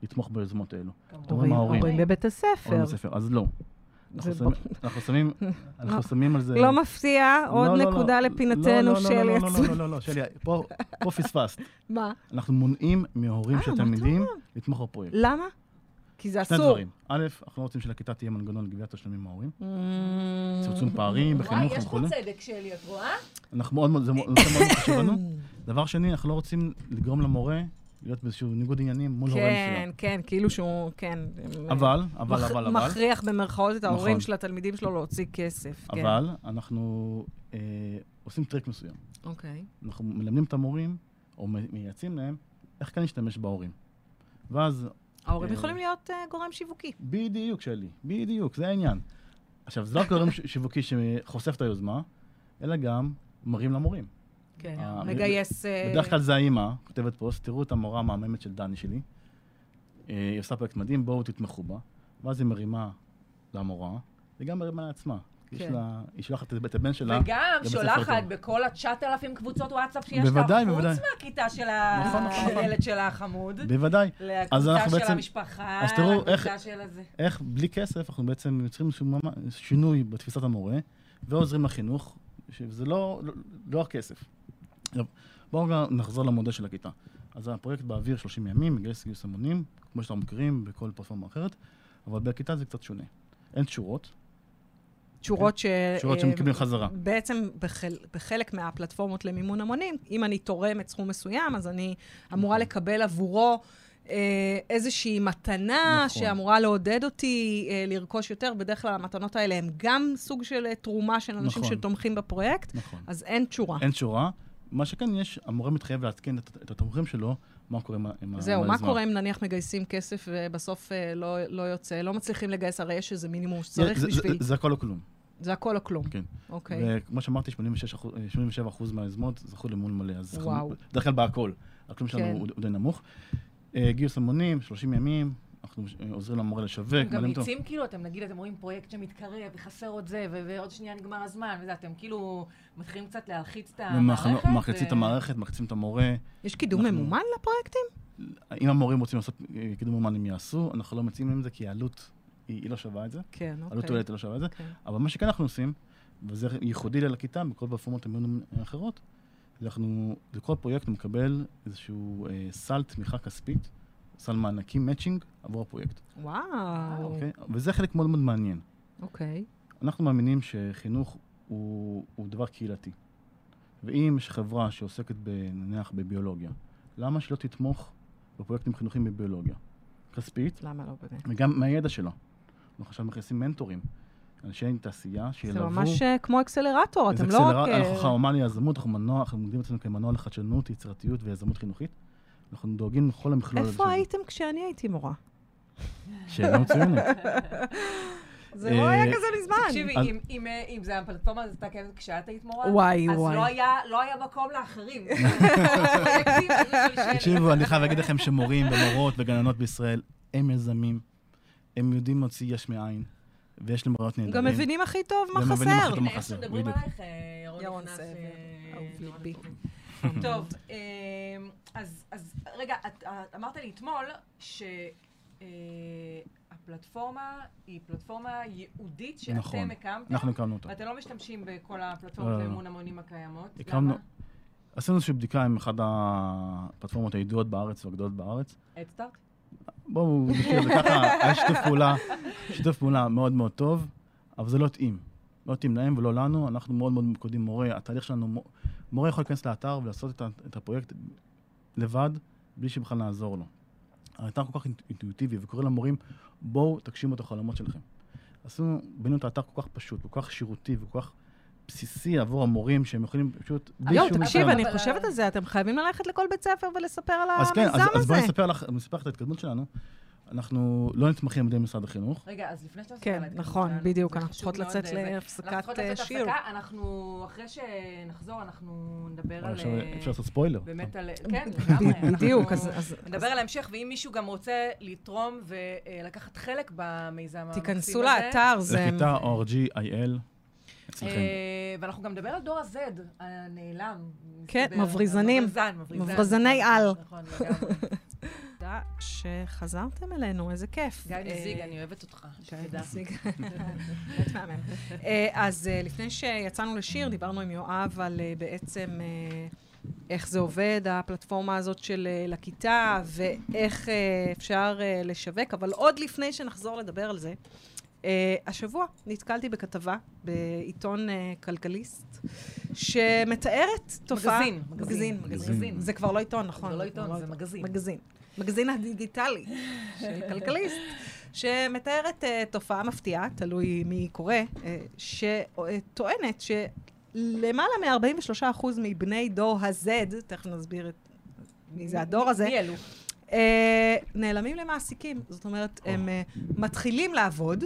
לתמוך ביוזמות האלו? הורים, ההורים. הורים בבית הספר. אז לא. אנחנו שמים- אנחנו שמים, אנחנו שמים על זה... לא מפתיע, עוד לא, לא, נקודה לא. לפינתנו לא, לא, של לא, לא, יצוא. לא, לא, לא, לא, שלי, פה פספסת. מה? אנחנו מונעים מהורים אה, של תלמידים לתמוך בפרויקט. למה? כי זה שני אסור. דברים. א', אנחנו לא רוצים שלכיתה תהיה מנגנון לגביית תשלומים מההורים. Mm, צמצום פערים וואי, בחינוך יש פה וכו'. צדק שלי, את רואה? אנחנו מאוד מאוד, זה מאוד נושא מאוד חשוב לנו. דבר שני, אנחנו לא רוצים לגרום למורה להיות באיזשהו ניגוד עניינים מול כן, מסוים. כן, כאילו שהוא, כן. אבל, אבל, מכ- אבל, אבל, מכריח במרכאות את ההורים נכון. של התלמידים שלו להוציא כסף. כן. אבל אנחנו אה, עושים טריק מסוים. אוקיי. אנחנו מלמדים את המורים, או מייעצים להם, איך כן להשתמש בהורים. ואז, ההורים אה, יכולים להיות אה, גורם שיווקי. בדיוק, שלי, בדיוק, זה העניין. עכשיו, זה לא רק גורם שיווקי שחושף את היוזמה, אלא גם מראים למורים. כן. אה, מגייס... אה, בדרך כלל זה האימא, כותבת פוסט, תראו את המורה המהממת של דני שלי. אה, היא עושה פרויקט מדהים, בואו תתמכו בה. ואז היא מרימה למורה, וגם מרימה לעצמה. יש כן. לה, היא שולחת את הבן שלה. וגם שולחת. בכל ה-9,000 קבוצות וואטסאפ שיש לה, בוודאי, חוץ בוודאי. מהכיתה של נכון, נכון, נכון. הילד שלה החמוד, בוודאי. לקבוצה של המשפחה, לקבוצה של הזה. איך בלי כסף אנחנו בעצם יוצרים שינוי בתפיסת המורה, ועוזרים לחינוך, שזה לא, לא, לא רק כסף. עכשיו, בואו גם נחזור למודל של הכיתה. אז הפרויקט באוויר 30 ימים, מגייס גיוס המונים, כמו שאנחנו מכירים בכל פלטפורמה אחרת, אבל בכיתה זה קצת שונה. אין תשורות, תשורות ש... תשורות אה, שמקבלים חזרה. בעצם בחל, בחלק מהפלטפורמות למימון המונים, אם אני תורמת סכום מסוים, אז אני אמורה נכון. לקבל עבורו אה, איזושהי מתנה נכון. שאמורה לעודד אותי אה, לרכוש יותר. בדרך כלל המתנות האלה הן גם סוג של אה, תרומה של אנשים נכון. שתומכים בפרויקט, נכון. אז אין תשורה. אין תשורה. מה שכן יש, המורה מתחייב לעדכן את, את התומכים שלו, מה קורה עם עם זהו, מה. קורה אם נניח מגייסים כסף ובסוף אה, לא, לא יוצא, לא מצליחים לגייס, הרי יש איזה מינימום שצריך זה- זה- בשביל... זה הכל או כלום. זה הכל או כלום. כן. אוקיי. וכמו שאמרתי, 87% מהיוזמות זכו למול מלא. אז וואו. אנחנו בדרך כלל בהכל. הכלום שלנו כן. הוא הוא די נמוך. אה, גיוס המונים, 30 ימים, אנחנו אה, עוזרים למורה לשווק. גם. יוצאים כאילו, אתם נגיד, אתם רואים פרויקט שמתקרב וחסר עוד זה, ועוד שנייה נגמר הזמן, וזה, אתם כאילו מתחילים קצת להלחיץ את המערכת. מקצים את המערכת, מקצים את המורה. יש קידום ממומן לפרויקטים? אם המורים רוצים לעשות אה, קידום אומן, הם יעשו. אנחנו לא מציעים להם את זה, כי העלות היא לא שווה את זה. כן, עלות אוקיי. תועלת היא לא שווה את זה. כן. אבל מה שכן אנחנו עושים, וזה ייחודי לכיתה, בכל פלטפורמות המיון האחרות, אנחנו, לכל פרויקט מקבל איזשהו אה, סל תמיכה כספית, סל מענקים, מאצ'ינג, עבור הפרויקט. וואו. אוקיי? וזה חלק מאוד מאוד מעניין. אוקיי. אנחנו מאמינים שחינוך הוא, הוא דבר קהילתי. ואם יש חברה שעוסקת נניח בביולוגיה, למה שלא תתמוך בפרויקטים חינוכיים בביולוגיה? כספית, למה לא באמת? וגם מהידע שלה. אנחנו עכשיו מכניסים מנטורים, אנשי תעשייה זה שילוו... ממש אה, כמו אקסלרטור, אתם לא רק... אקסלרט- אה, אנחנו חממה ליזמות, אנחנו מנוע, אנחנו מודדים את עצמנו כמנוע לחדשנות, יצירתיות ויזמות חינוכית. אנחנו דואגים לכל המכלול הזה. איפה הייתם כשאני הייתי מורה? שאלה מצוינת. זה לא היה אה, כזה מזמן. תקשיבי, אז- אם- אה, אם זה הפלטפורמה הזאת הייתה קיימת כשאת היית מורה, וואי, אז וואי. לא היה- לא היה מקום לאחרים. תקשיבו, אני חייב להגיד לכם שמורים ומורות וגננות בישראל הם יזמים, הם יודעים להוציא יש מאין, ויש להם רעיונות נהדרים. גם מבינים הכי טוב מה גם מבינים הכי חסר. טוב מה איך חסר, שמדברים בדיוק. עלייך, אה, ירון אה, אהוב ליבי. טוב, אה, אז אז רגע, את- את אמרת לי אתמול שהפלטפורמה היא פלטפורמה ייעודית נכון. שאתם הקמתם, אנחנו הקמנו אותה. ואתם לא משתמשים בכל הפלטפורמות לא, לא, לא. למימון המונים הקיימות. הקמנו- למה? עשינו איזושהי בדיקה עם אחת הפלטפורמות הידועות בארץ והגדולות בארץ. אדסטארט? בואו זה ככה, היה שיתוף פעולה, שיתוף פעולה מאוד מאוד טוב, אבל זה לא התאים. לא התאים להם ולא לנו, אנחנו מאוד מאוד מקודים מורה. התהליך שלנו, מורה יכול להיכנס לאתר ולעשות את, את הפרויקט לבד, בלי שבכלל נעזור לו. האתר כל כך אינט- אינטואיטיבי, וקורא למורים, בואו תגשימו את החלומות שלכם. עשינו, בנינו את האתר כל כך פשוט, כל כך שירותי וכל כך בסיסי עבור המורים, שהם יכולים פשוט, שום תקשיב. אני חושבת על זה, אתם חייבים ללכת לכל בית ספר ולספר על אז כן, אז, המיזם אז בואי הזה. נספר לך את ההתקדמות שלנו. אנחנו לא נתמכים על ידי משרד החינוך. רגע, אז לפני שאתה כן, נכון, שלנו, בדיוק, אנחנו צריכות לצאת אה, להפסקת צריכות אה, לצאת שיר. להפסקה, אנחנו, אחרי שנחזור, אנחנו נדבר על... אפשר אה, אפשר לעשות ספוילר. באמת על... כן, לגמרי. בדיוק, אז- אז נדבר על ההמשך, ואם מישהו גם רוצה לתרום ולקחת חלק במיזם המקסים הזה... תיכנסו לאתר, זה זה... כיתה ORG.IL אצלכם. אה, ואנחנו גם נדבר על דור ה-Z, הנעלם. כן. מבריזנים. מבריזן. מבריזני על. נכון, לגמרי. תודה שחזרתם אלינו, איזה כיף. גיא אה, נזיג, אני אוהבת אותך, גיא. נזיג. באמת מהמם. אה, אז אה, לפני שיצאנו לשיר, דיברנו עם יואב על אה, בעצם אה, איך זה עובד, הפלטפורמה הזאת של אה, לכיתה, ואיך אה, אפשר אה, לשווק, אבל עוד לפני שנחזור לדבר על זה, אה, השבוע נתקלתי בכתבה בעיתון אה, כלכליסט, שמתארת תופעה... מגזין, מגזין, מגזין. זה כבר לא עיתון, נכון. זה לא עיתון, זה מגזין. מגזין. מגזין הדיגיטלי של כלכליסט, שמתארת uh, תופעה מפתיעה, תלוי מי קורא, uh, שטוענת למעלה מ-43% מבני דור ה-Z, תכף נסביר את מי זה הדור הזה, מי אלו? אה, נעלמים למעסיקים. זאת אומרת, הם אה, מתחילים לעבוד,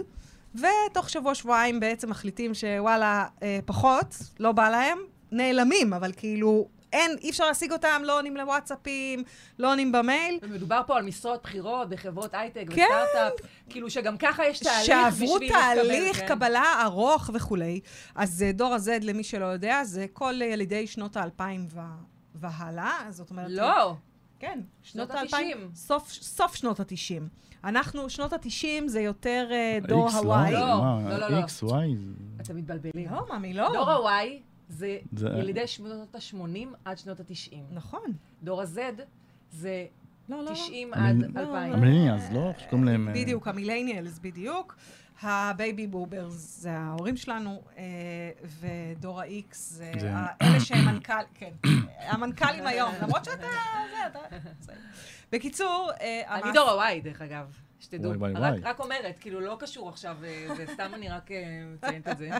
ותוך שבוע-שבועיים בעצם מחליטים שוואלה, אה, פחות, לא בא להם, נעלמים, אבל כאילו, אין, אי אפשר להשיג אותם, לא עונים לוואטסאפים, לא עונים במייל. ומדובר פה על משרות בכירות בחברות הייטק כן. וסטארט-אפ, כאילו שגם ככה יש תהליך שעברו בשביל להתקבל, תהליך כן. קבלה ארוך וכולי. אז אה, דור ה-Z, למי שלא יודע, זה כל ילידי שנות האלפיים והלאה. זאת אומרת... לא, כן, שנות שנות האלפיים. ה-תשעים. סוף, סוף שנות התשעים. אנחנו, שנות התשעים זה יותר אה, דור ה-Y. לא, לא, לא, לא. X, Y, זה- אתם מתבלבלים. לא, ממי, לא. דור ה-Y זה זה- ילידי שנות ה-80 עד שנות ה-90. נכון. דור ה-Z זה לא, לא, לא. 90 אני- עד לא, 2000. לא. ה millennials, לא? שקוראים להם... אה, בדיוק, ה millennials בדיוק. ה baby boomers זה ההורים שלנו, אה, ודור ה-X זה אלה שהם מנכ"ל, כן, המנכ"לים היום, למרות שאתה, זה, אתה, בסדר. בקיצור, אה, אני דור ה-Y, דרך אגב. שתדעו. וואי, וואי, רק- וואי. רק אומרת, כאילו, לא קשור עכשיו, אה, זה סתם אני רק אה, מציינת את זה.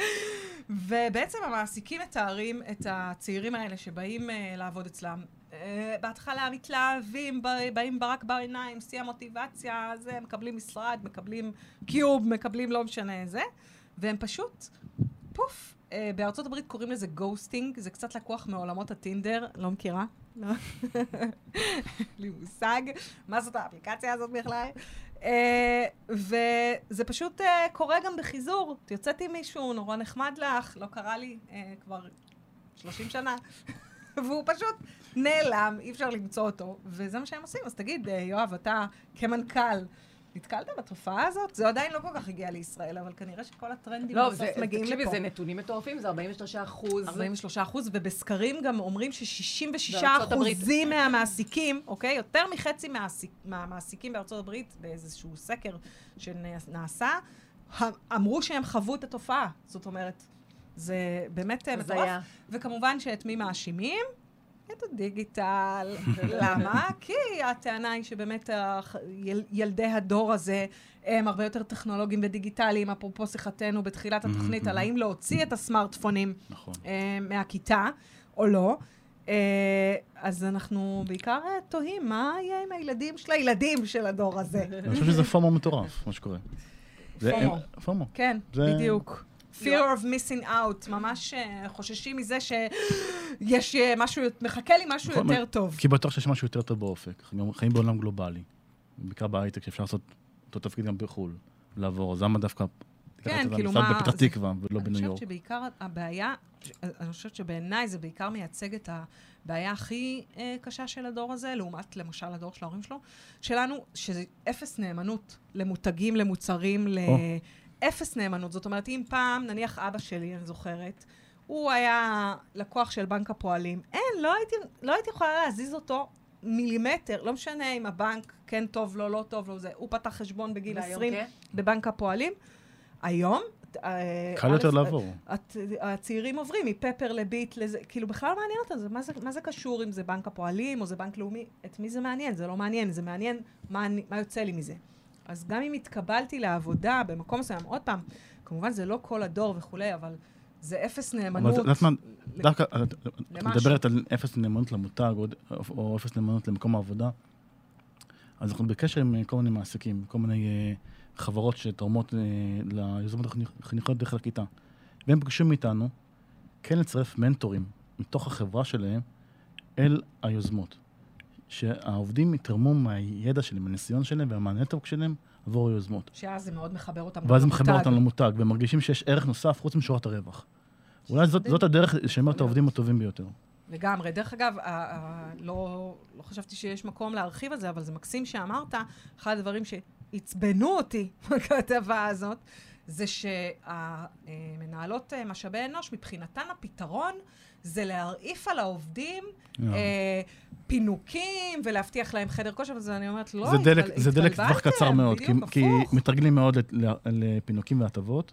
ובעצם המעסיקים מתארים את הצעירים האלה שבאים אה, לעבוד אצלם. אה, בהתחלה מתלהבים, באים ברק בעיניים, שיא המוטיבציה, זה, מקבלים משרד, מקבלים cube, מקבלים לא משנה איזה, והם פשוט, פוף. אה, בארצות הברית קוראים לזה ghosting, זה קצת לקוח מעולמות הטינדר, לא מכירה? לא. לי מושג מה זאת האפליקציה הזאת בכלל. Uh, וזה פשוט uh, קורה גם בחיזור. את יוצאת עם מישהו, נורא נחמד לך, לא קרה לי uh, כבר 30 שנה, והוא פשוט נעלם, אי אפשר למצוא אותו, וזה מה שהם עושים. אז תגיד, uh, יואב, אתה כמנכ"ל, נתקלת בתופעה הזאת? זה עדיין לא כל כך הגיע לישראל, אבל כנראה שכל הטרנדים לא, בסוף זה, מגיעים תקשיבי, לפה. זה נתונים מטורפים, זה 43 אחוז. 43 אחוז, ובסקרים גם אומרים ש-66 בארצות הברית. אחוזים מהמעסיקים, אוקיי? יותר מחצי מהעסיק, מהמעסיקים בארצות הברית, באיזשהו סקר שנעשה, אמרו שהם חוו את התופעה. זאת אומרת, זה באמת אה, מטורף. וכמובן שאת מי מאשימים? את הדיגיטל. למה? כי הטענה היא שבאמת הח- יל- ילדי הדור הזה הם הרבה יותר טכנולוגיים ודיגיטליים, אפרופו שיחתנו בתחילת התוכנית על האם להוציא את הסמארטפונים נכון. אה, מהכיתה, או לא. אה, אז אנחנו בעיקר תוהים, מה יהיה עם הילדים של הילדים של הדור הזה? אני חושב שזה פומו מטורף, מה שקורה. פומו. פומו. כן, בדיוק. Fear of missing out, ממש אה, חוששים מזה שיש אה, משהו, מחכה לי משהו יותר טוב. כי בטוח שיש משהו יותר טוב באופק. חיים בעולם גלובלי. בעיקר בהייטק, שאפשר לעשות אותו תפקיד גם בחו"ל, לעבור. אז למה דווקא... כן, כאילו מה- בפתח תקווה ולא בניו אני יורק. חושבת שבעיקר הבעיה, אני חושבת שבעיניי זה בעיקר מייצג את הבעיה הכי אה, קשה של הדור הזה, לעומת למשל הדור של ההורים שלו, שלנו, שזה אפס נאמנות למותגים, למוצרים, לאפס נאמנות. זאת אומרת, אם פעם, נניח אבא שלי, אני זוכרת, הוא היה לקוח של בנק הפועלים, אין, לא הייתי, לא הייתי יכולה להזיז אותו מילימטר, לא משנה אם הבנק כן טוב לו, לא טוב לו, זה, הוא פתח חשבון בגיל והיום 20 כן? בבנק הפועלים. היום, אה, קל יותר לעבור. הצעירים עוברים מפפר לביט לזה, כאילו בכלל לא מעניין אותם, זה, מה, זה, מה זה קשור אם זה בנק הפועלים או זה בנק לאומי? את מי זה מעניין? זה לא מעניין, זה מעניין מה, אני, מה יוצא לי מזה. אז גם אם התקבלתי לעבודה במקום מסוים, עוד פעם, כמובן זה לא כל הדור וכולי, אבל זה אפס אבל נאמנות. את יודעת מה, ל- דווקא, את- את. מדברת על אפס נאמנות למותג או- אפס נאמנות למקום העבודה, אז אנחנו בקשר עם כל מיני מעסיקים, כל מיני אה, חברות שתורמות אה, ליוזמות החינוכיות דרך הכיתה. והם ביקשו מאיתנו כן לצרף מנטורים מתוך החברה שלהם אל היוזמות. שהעובדים יתרמו מהידע שלהם, מהניסיון שלהם ומהנטוורק שלהם עבור היוזמות. שאז זה מאוד מחבר אותם. ואז זה למותג. מחבר אותם למותג, והם מרגישים שיש ערך נוסף חוץ משורת הרווח. אולי זאת, זאת הדרך לשמר את העובדים הטובים ביותר. לגמרי. דרך אגב, ה- ה- לא, לא חשבתי שיש מקום להרחיב על זה, אבל זה מקסים שאמרת, אחד הדברים שעצבנו אותי בכתבה הזאת, זה שהמנהלות משאבי אנוש, מבחינתן הפתרון זה להרעיף על העובדים אה, פינוקים ולהבטיח להם חדר כושר, וזה אני אומרת, לא, זה דלק, התבל- זה דלק טווח התבלבלתם, קצר מאוד, כי, כי. מתרגלים מאוד לפינוקים והטבות.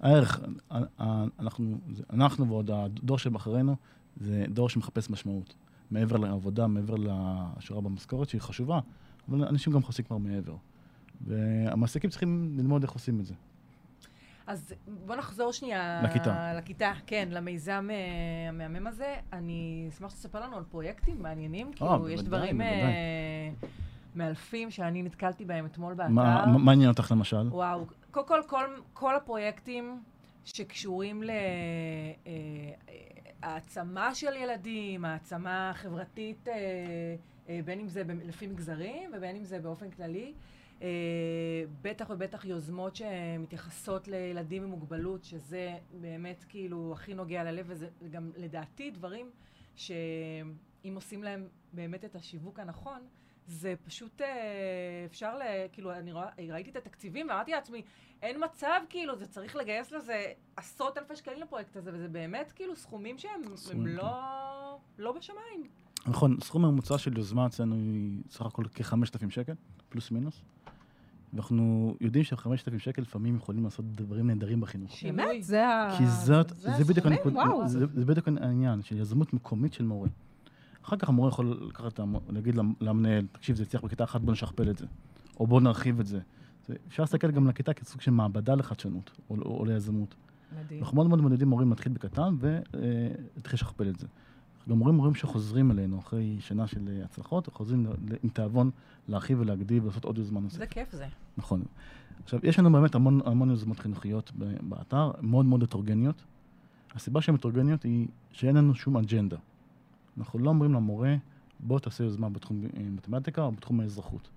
הערך, ה- ה- אנחנו, אנחנו ועוד הדור שבאחרינו, זה דור שמחפש משמעות. מעבר לעבודה, מעבר לשורה במשכורת, שהיא חשובה, אבל אנשים גם מחפשים כבר מעבר. והמעסיקים צריכים ללמוד איך עושים את זה. אז בוא נחזור שנייה... לכיתה. לכיתה, כן, למיזם אה, המהמם הזה. אני אשמח שתספר לנו על פרויקטים מעניינים. אה, כאילו, יש דברים אה. מאלפים שאני נתקלתי בהם אתמול באתר. מה מה מעניין אותך למשל? וואו, קודם כל, כל, כל הפרויקטים שקשורים להעצמה של ילדים, העצמה חברתית, בין אם זה לפי מגזרים ובין אם זה באופן כללי. אה, בטח ובטח יוזמות שמתייחסות לילדים עם מוגבלות, שזה באמת כאילו הכי נוגע ללב, וזה גם לדעתי דברים שאם עושים להם באמת את השיווק הנכון, זה פשוט, אה, אפשר ל... כאילו, אני רואה, ראיתי את התקציבים ואמרתי לעצמי, אין מצב, כאילו, זה צריך לגייס לזה עשרות אלפי שקלים לפרויקט הזה, וזה באמת כאילו סכומים שהם הם סכומים. לא, לא בשמיים. נכון, סכום הממוצע של יוזמה אצלנו היא סך הכל כ-5,000 שקל, פלוס מינוס. ואנחנו יודעים ש-5,000 שקל לפעמים יכולים לעשות דברים נהדרים בחינוך. באמת? זה ה... כי זאת, זה זה בדיוק? הנקודה. זה, זה בדיוק העניין של יזמות מקומית של מורה. אחר כך המורה יכול לקחת, להגיד למ- למנהל, תקשיב, זה הצליח בכיתה אחת, בוא נשכפל את זה. או בוא נרחיב את זה. זה אפשר להסתכל גם על הכיתה כסוג של מעבדה לחדשנות, או, או, או ליזמות. מדהים. אנחנו מאוד מאוד מעודדים מורים להתחיל בקטן ולהתחיל לשכפל את זה. גם מורים מורים שחוזרים אלינו אחרי שנה של אה, הצלחות, חוזרים עם תיאבון להרחיב ולהגדיל ולעשות עוד יוזמה נוספת. זה כיף זה. נכון. עכשיו, יש לנו באמת המון, המון יוזמות חינוכיות באתר, מאוד מאוד הטרוגניות. הסיבה שהן הטרוגניות היא שאין לנו שום אג'נדה. אנחנו לא אומרים למורה, בוא תעשה יוזמה בתחום אה, מתמטיקה או בתחום האזרחות.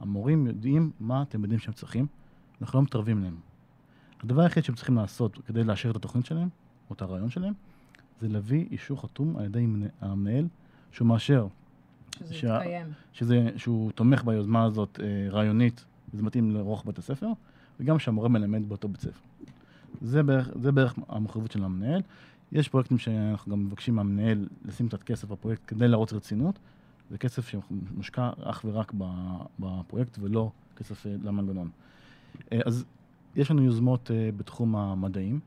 המורים יודעים מה התלמידים שהם צריכים, אנחנו לא מתערבים להם. הדבר היחיד שהם צריכים לעשות כדי לאשר את התוכנית שלהם, או את הרעיון שלהם, זה להביא אישור חתום על ידי מנה- המנהל, שהוא מאשר שזה שה- יתקיים. שזה, שהוא תומך ביוזמה הזאת אה, רעיונית, וזה מתאים לרוח בית הספר, וגם שהמורה מלמד באותו בית ספר. זה בערך, זה בערך המחויבות של המנהל. יש פרויקטים שאנחנו גם מבקשים מהמנהל לשים קצת כסף בפרויקט כדי להראות רצינות. זה כסף שמושקע אך ורק בפרויקט ולא כסף אה, למנגנון. אה, אז יש לנו יוזמות אה, בתחום המדעים,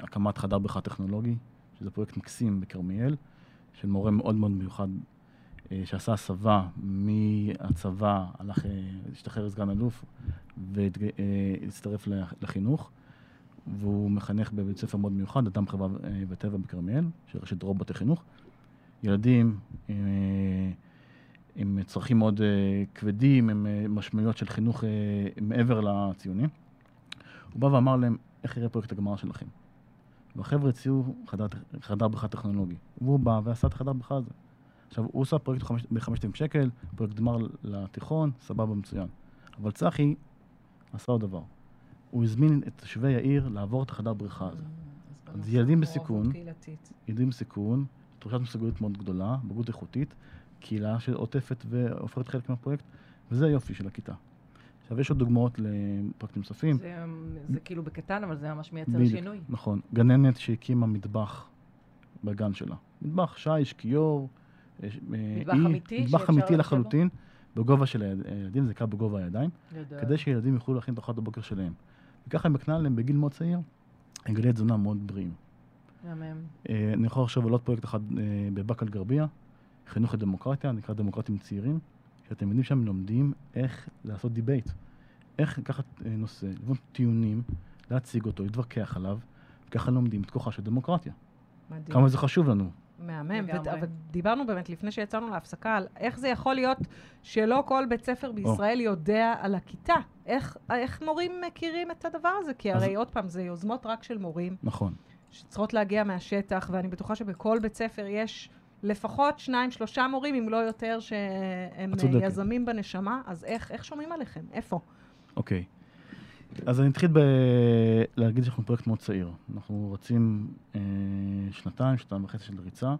הקמת חדר בריכה טכנולוגי, שזה פרויקט מקסים בכרמיאל, של מורה מאוד מאוד מיוחד אה, שעשה הסבה מהצבא, הלך, אה, השתחרר לסגן אלוף והצטרף לחינוך, והוא מחנך בבית ספר מאוד מיוחד, אדם חברה אה, וטבע בכרמיאל, של רשת בתי חינוך. ילדים אה, עם צרכים מאוד אה, כבדים, עם אה, משמעויות של חינוך אה, מעבר לציונים. הוא בא ואמר להם, איך יראה פרויקט הגמרא שלכם? והחבר'ה הציעו חדר, חדר בריכה טכנולוגי. והוא בא ועשה את החדר בריכה הזה. עכשיו, הוא עושה פרויקט חמש- ב-5,000 שקל, פרויקט גמר לתיכון, סבבה, מצוין. אבל צחי עשה עוד דבר. הוא הזמין את תושבי העיר לעבור את החדר בריכה הזה. אז ילדים בסיכון. ילדים בסיכון, תחושת מסוגלות מאוד גדולה, בגרות איכותית, קהילה שעוטפת והופכת חלק מהפרויקט, וזה היופי של הכיתה. עכשיו, יש עוד דוגמאות לפרויקטים נוספים. זה, זה כאילו בקטן, אבל זה ממש מייצר בדיוק, שינוי. נכון. גננת שהקימה מטבח בגן שלה. מטבח שיש, כיור. אה, מטבח אי- אמיתי מטבח אמיתי לשבת בו? לחלוטין, בגובה של הילדים, זה נקרא בגובה הידיים, גדול. כדי שילדים יוכלו להכין את ארוחת הבוקר שלהם. וככה היא מקנה להם בגיל מאוד צעיר, הרגלי תזונה מאוד בריאים. אה, אני יכול לחשוב על עוד פרויקט אחד אה, בבאקה אל-גרבייה, חינוך לדמוקרטיה, נקרא דמוקרטים צעירים, שהתלמידים שם לומדים איך לעשות debate, איך לקחת אה, נושא, לבנות טיעונים, להציג אותו, להתווכח עליו, וככה לומדים את כוחה של דמוקרטיה. מדהים. כמה זה חשוב לנו. מהמם. ו- אבל דיברנו באמת לפני שיצאנו להפסקה על איך זה יכול להיות שלא כל בית ספר בישראל יודע על הכיתה. איך, איך מורים מכירים את הדבר הזה? כי אז- הרי עוד פעם, זה יוזמות רק של מורים, נכון. שצריכות להגיע מהשטח, ואני בטוחה שבכל בית ספר יש לפחות שניים, שלושה מורים, אם לא יותר, שהם. יזמים בנשמה, אז איך, איך שומעים עליכם? איפה? אוקיי. אז אני אתחיל ב... להגיד שאנחנו פרויקט מאוד צעיר. אנחנו רצים אה, שנתיים, שנתיים וחצי של ריצה.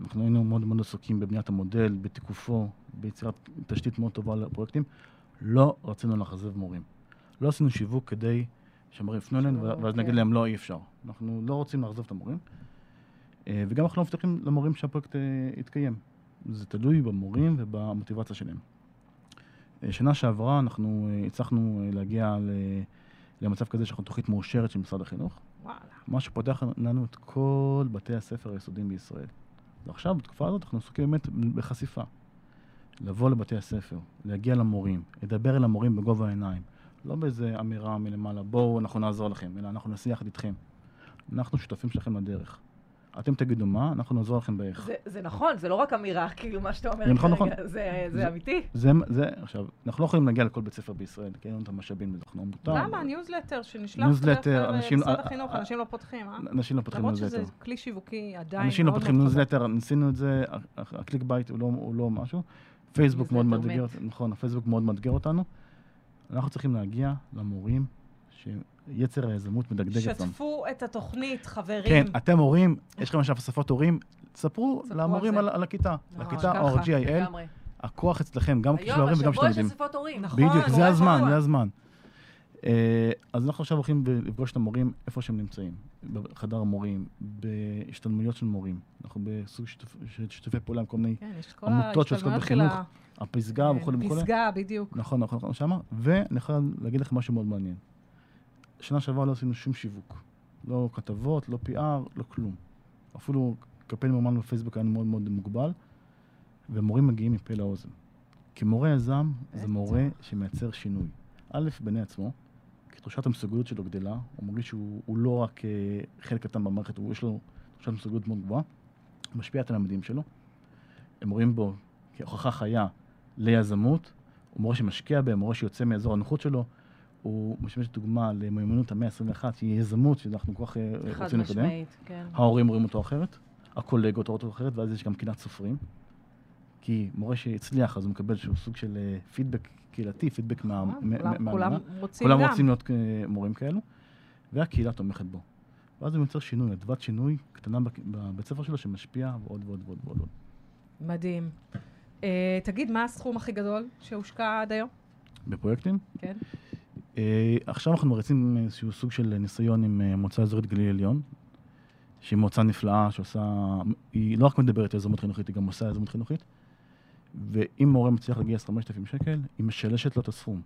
אנחנו היינו מאוד מאוד עסוקים בבניית המודל, בתיקופו, ביצירת תשתית מאוד טובה לפרויקטים. לא רצינו לאכזב מורים. לא עשינו שיווק כדי שהמורים יפנו אלינו, ואז כן. נגיד להם לא, אי אפשר. אנחנו לא רוצים לאכזב את המורים. אה, וגם אנחנו לא מבטיחים למורים שהפרויקט אה, יתקיים. זה תלוי במורים ובמוטיבציה שלהם. אה, שנה שעברה אנחנו הצלחנו להגיע למצב כזה שאנחנו תוכנית מאושרת של משרד החינוך, וואלה. מה שפותח לנו את כל בתי הספר היסודיים בישראל. ועכשיו, בתקופה הזאת, אנחנו עסוקים באמת בחשיפה. לבוא לבתי הספר, להגיע למורים, לדבר אל המורים בגובה העיניים, לא באיזה אמירה מלמעלה, בואו אנחנו נעזור לכם, אלא אנחנו נעשה יחד איתכם. אנחנו שותפים שלכם לדרך. אתם תגידו מה, אנחנו נעזור לכם באיך. זה, זה נכון, זה לא רק אמירה, כאילו, מה שאתה אומר זה נכון, נכון. זה, זה זה- אמיתי. זה, זה, עכשיו, אנחנו לא יכולים להגיע לכל בית ספר בישראל, כי אין לנו את המשאבים לזה, אנחנו עמותה. למה? ניוזלטר שנשלח ניוזלטר, דרך, אנשים- משרד אה, החינוך, אנשים לא פותחים, אה? אנשים לא פותחים למרות שזה ניוזלטר. כלי שיווקי עדיין אנשים לא פותחים. ניוזלטר, ניסינו את זה, ה click bait הוא לא- הוא לא משהו. פייסבוק מאוד ניוזלטר מאתגר. נכון, הפייסבוק מאוד מאתגר אותנו. אנחנו צריכים להגיע למורים שיצר היזמות מדגדג אצלם. שתפו את התוכנית, חברים. כן, אתם הורים, יש לכם עכשיו אספות הורים, ספרו למורים על על, הכיתה, לכיתה או ככה, GIL. הכוח אצלכם, גם של היום, ההורים וגם של השבוע יש. אספות הורים. נכון. בדיוק, כל זה הזמן, שבוע. זה הזמן. אה, אז אנחנו עכשיו הולכים לפגוש את המורים איפה שהם נמצאים, בחדר המורים, בהשתלמויות של מורים. אנחנו בסוג של שיתופי פעולה עם כל מיני כן, עמותות שעוסקות בחינוך, הפסגה כן, וכולי וכולי. פסגה, בדיוק. נכון, נכון, נכון, שמה. ואני יכול להגיד לכם משהו מאוד מעניין. שנה שעברה לא עשינו שום שיווק. לא כתבות, לא PR, לא כלום. אפילו קמפיין ממומן בפייסבוק היה מאוד מאוד מוגבל, ומורים מגיעים מפה לאוזן. כי מורה יזם זה. מורה שמייצר שינוי. א', בעיני עצמו, כי תחושת המסוגלות שלו גדלה, הוא מרגיש שהוא הוא לא רק אה, חלק קטן במערכת, הוא, יש לו תחושת מסוגלות מאוד גבוהה, הוא משפיע על התלמידים שלו. הם רואים בו כהוכחה חיה ליזמות, הוא מורה שמשקיע בהם, מורה שיוצא מאזור הנוחות שלו, הוא משמש דוגמה למיומנות המאה ה-21, שהיא יזמות שאנחנו כל כך אה, חד רוצים לקדם. משמעית, כן. ההורים רואים אותו אחרת, הקולגות רואים אותו אחרת, ואז יש גם קנאת סופרים. כי מורה שהצליח, אז הוא מקבל איזשהו סוג של אה, פידבק קהילתי, פידבק מה- נכון, מה- כולם- כולם. רוצים כולם גם. רוצים להיות אה, מורים כאלו, והקהילה תומכת בו. ואז הוא יוצר שינוי, אדוות שינוי קטנה בבית ספר שלו שמשפיע ועוד ועוד ועוד ועוד. מדהים. אה, תגיד, מה הסכום הכי גדול שהושקע עד היום? בפרויקטים. כן. אה, עכשיו אנחנו מריצים איזשהו סוג של ניסיון עם אה, מועצה אזורית גליל עליון, שהיא מועצה נפלאה שעושה, היא לא רק מדברת יזמות חינוכית, היא גם עושה יזמות חינוכית. ואם מורה מצליח לגייס 5,000 שקל, היא משלשת לו את הסכום.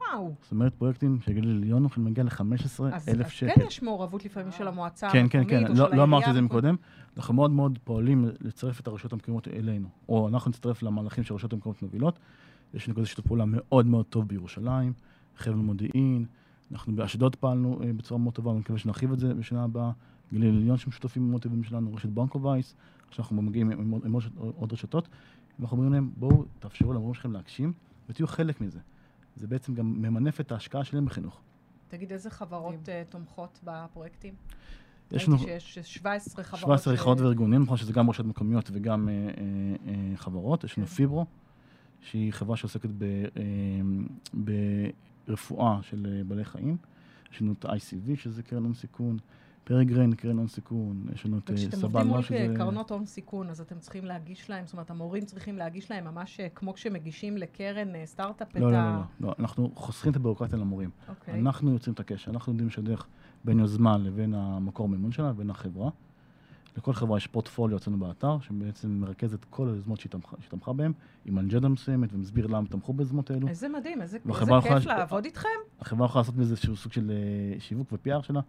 וואו. זאת אומרת, פרויקטים של גליל עליון יכולים להגיע אז ל-15,000 אז שקל. כן יש מעורבות לפעמים של המועצה כן, המקומית כן, כן, או של לא, לא אמרתי את זה העירייה. מקודם. אנחנו מאוד מאוד פועלים לצרף את הרשויות המקומיות אלינו, או אנחנו נצטרף למהלכים שהרשויות המקומיות מובילות. יש לנו כזה שיתוף פעולה מאוד מאוד טוב בירושלים, חבל מודיעין, אנחנו באשדוד פעלנו אה, בצורה מאוד טובה, ואני מקווה שנרחיב את זה בשנה הבאה. גליל עליון שהם שותפים מאוד טובים שלנו, רשת בנקו וייס, עכשיו אנחנו מגיעים עם, עם, עם עוד, עוד רשתות, ואנחנו אומרים להם, בואו תאפשרו למורים שלכם להגשים, ותהיו חלק מזה. זה בעצם גם ממנף את ההשקעה שלהם בחינוך. תגיד, איזה חברות אה, תומכות בפרויקטים? יש לנו ראיתי שיש 17 חברות. 17 ש- חברות וארגונים, נכון שזה גם רשויות מקומיות וגם אה, אה, חברות. יש לנו כן. פיברו, שהיא חברה שעוסקת ב, אה, ברפואה של אה, בעלי חיים. יש לנו את ה-ICV, שזה קרן הון סיכון, פריגריין, קרן הון סיכון, יש לנו את אה, וכשאתם סבן עובדים מול שזה... קרנות הון סיכון, אז אתם צריכים להגיש להם, זאת אומרת, המורים צריכים להגיש להם ממש אה, כמו כשמגישים לקרן אה, סטארט-אפ את לא, לא, ה... לא, לא, לא, אנחנו חוסכים את הביורוקרטיה למורים. אוקיי. אנחנו יוצרים את הקשר, אנחנו יודעים לשדך בין יוזמה לבין המקור מימון שלה, לבין החברה. לכל חברה יש פורטפוליו אצלנו באתר, שבעצם מרכז את כל היוזמות שהיא תמכה- בהן, עם אג'נדה מסוימת, ומסביר למה תמכו ביוזמות האלו. איזה מדהים, איזה איזה כיף ש- לעבוד איתכם. החברה יכולה לעשות מזה איזשהו סוג של אה, שיווק ו-PR שלה.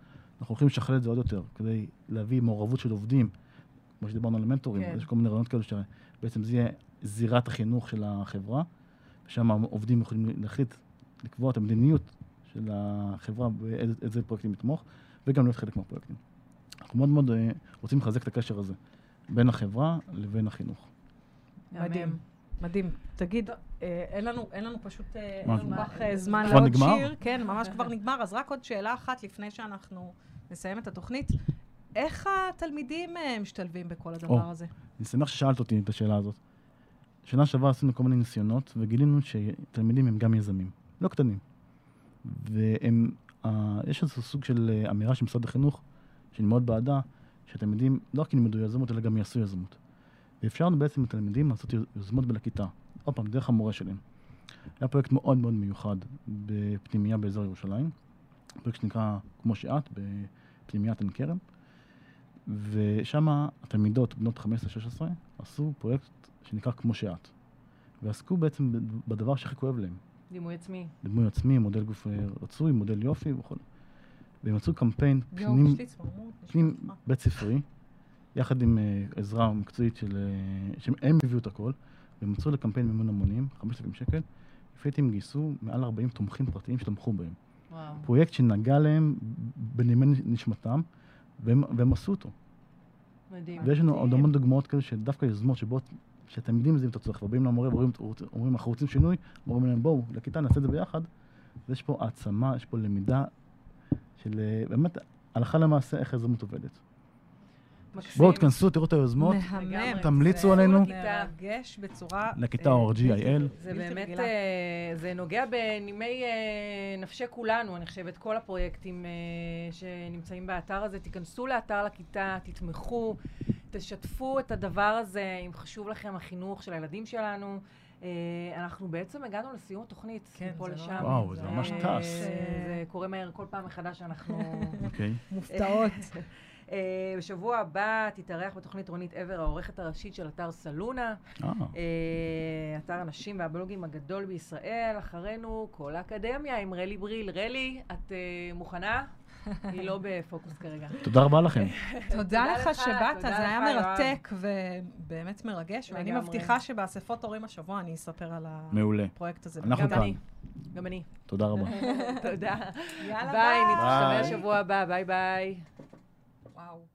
אנחנו הולכים לשכלל את זה עוד יותר, כדי להביא מעורבות של עובדים, כמו שדיברנו על המנטורים, כן. יש כל מיני רעיונות כאלו שבעצם זה יהיה זירת החינוך של החברה, ושם העובדים יכולים להחליט, לקבוע את המדיניות של החברה באיזה פרויקטים לתמוך, וגם להיות חלק מהפרויקטים. אנחנו מאוד מאוד אה, רוצים לחזק את הקשר הזה בין החברה לבין החינוך. מדהים. מדהים. תגיד, אה, אין לנו, אין לנו פשוט, אה, אין לנו מה, כך זמן כבר לעוד נגמר? שיר. כן, ממש כבר נגמר. אז רק עוד שאלה אחת לפני שאנחנו נסיים את התוכנית. איך התלמידים משתלבים בכל הדבר או. הזה? אני שמח ששאלת אותי את השאלה הזאת. שנה שעברה עשינו כל מיני ניסיונות, וגילינו שתלמידים הם גם יזמים, לא קטנים. והם, אה, יש איזה סוג של אמירה של משרד החינוך, שאני מאוד בעדה, שתלמידים לא רק ילמדו יזמות, אלא גם יעשו יזמות. ואפשרנו בעצם לתלמידים לעשות יוזמות בין הכיתה. עוד פעם, דרך המורה שלהם. היה פרויקט מאוד מאוד מיוחד בפנימייה באזור ירושלים, פרויקט שנקרא כמו שאת, בפנימיית עין כרם. ושם התלמידות, בנות 15-16, עשו פרויקט שנקרא כמו שאת. ועסקו בעצם בדבר שהכי כואב להם. דימוי עצמי. דימוי עצמי, מודל גוף אה, רצוי, מודל יופי וכו'. והם מצאו קמפיין פנים. פנים. בית ספרי, יחד עם אה, עזרה מקצועית של... אה, שהם הביאו את הכל, והם מצאו לקמפיין מימון המונים, 5,000 שקל, לפי דעתי הם גייסו מעל 40 תומכים פרטיים שתמכו בהם. וואו. פרויקט שנגע להם בנימי נשמתם, והם, והם עשו אותו. מדהים. ויש לנו מדהים. עוד המון דוגמאות כאלה של דווקא יוזמות שבאות, שהתלמידים מזינים את הצורך, ובאים למורה ואומרים, אומרים, אנחנו רוצים שינוי, אומרים להם, בואו, לכיתה נעשה את זה ביחד. ויש פה העצמה, יש פה למידה של אה, באמת הלכה למעשה איך היזמות עובדת. מקסים. בואו, תכנסו, תראו את היוזמות, מהמם. תמליצו זה עלינו. מרגש בצורה... לכיתה אה, או GIL. זה באמת. אה, זה נוגע בנימי אה, נפשי כולנו, אני חושבת, כל הפרויקטים אה, שנמצאים באתר הזה. תיכנסו לאתר לכיתה, תתמכו, תשתפו את הדבר הזה, אם חשוב לכם החינוך של הילדים שלנו. אה, אנחנו בעצם הגענו לסיום התוכנית, כן, מפה לא- לשם. וואו, זה זה ממש אה, טס. זה קורה מהר כל פעם מחדש שאנחנו... אוקיי. מופתעות. אה, בשבוע הבא תתארח בתוכנית רונית עבר, העורכת הראשית של אתר סלונה. אתר הנשים והבלוגים הגדול בישראל. אחרינו כל האקדמיה עם רלי בריל. רלי, את מוכנה? היא לא בפוקוס כרגע. תודה רבה לכם. תודה לך שבאת, זה היה. מרתק ובאמת מרגש, ואני. מבטיחה שבאספות הורים השבוע אני אספר על. הפרויקט הזה. אנחנו כאן. גם אני. תודה רבה. תודה. יאללה, ביי, ביי. שבוע הבא. ביי ביי. וואו.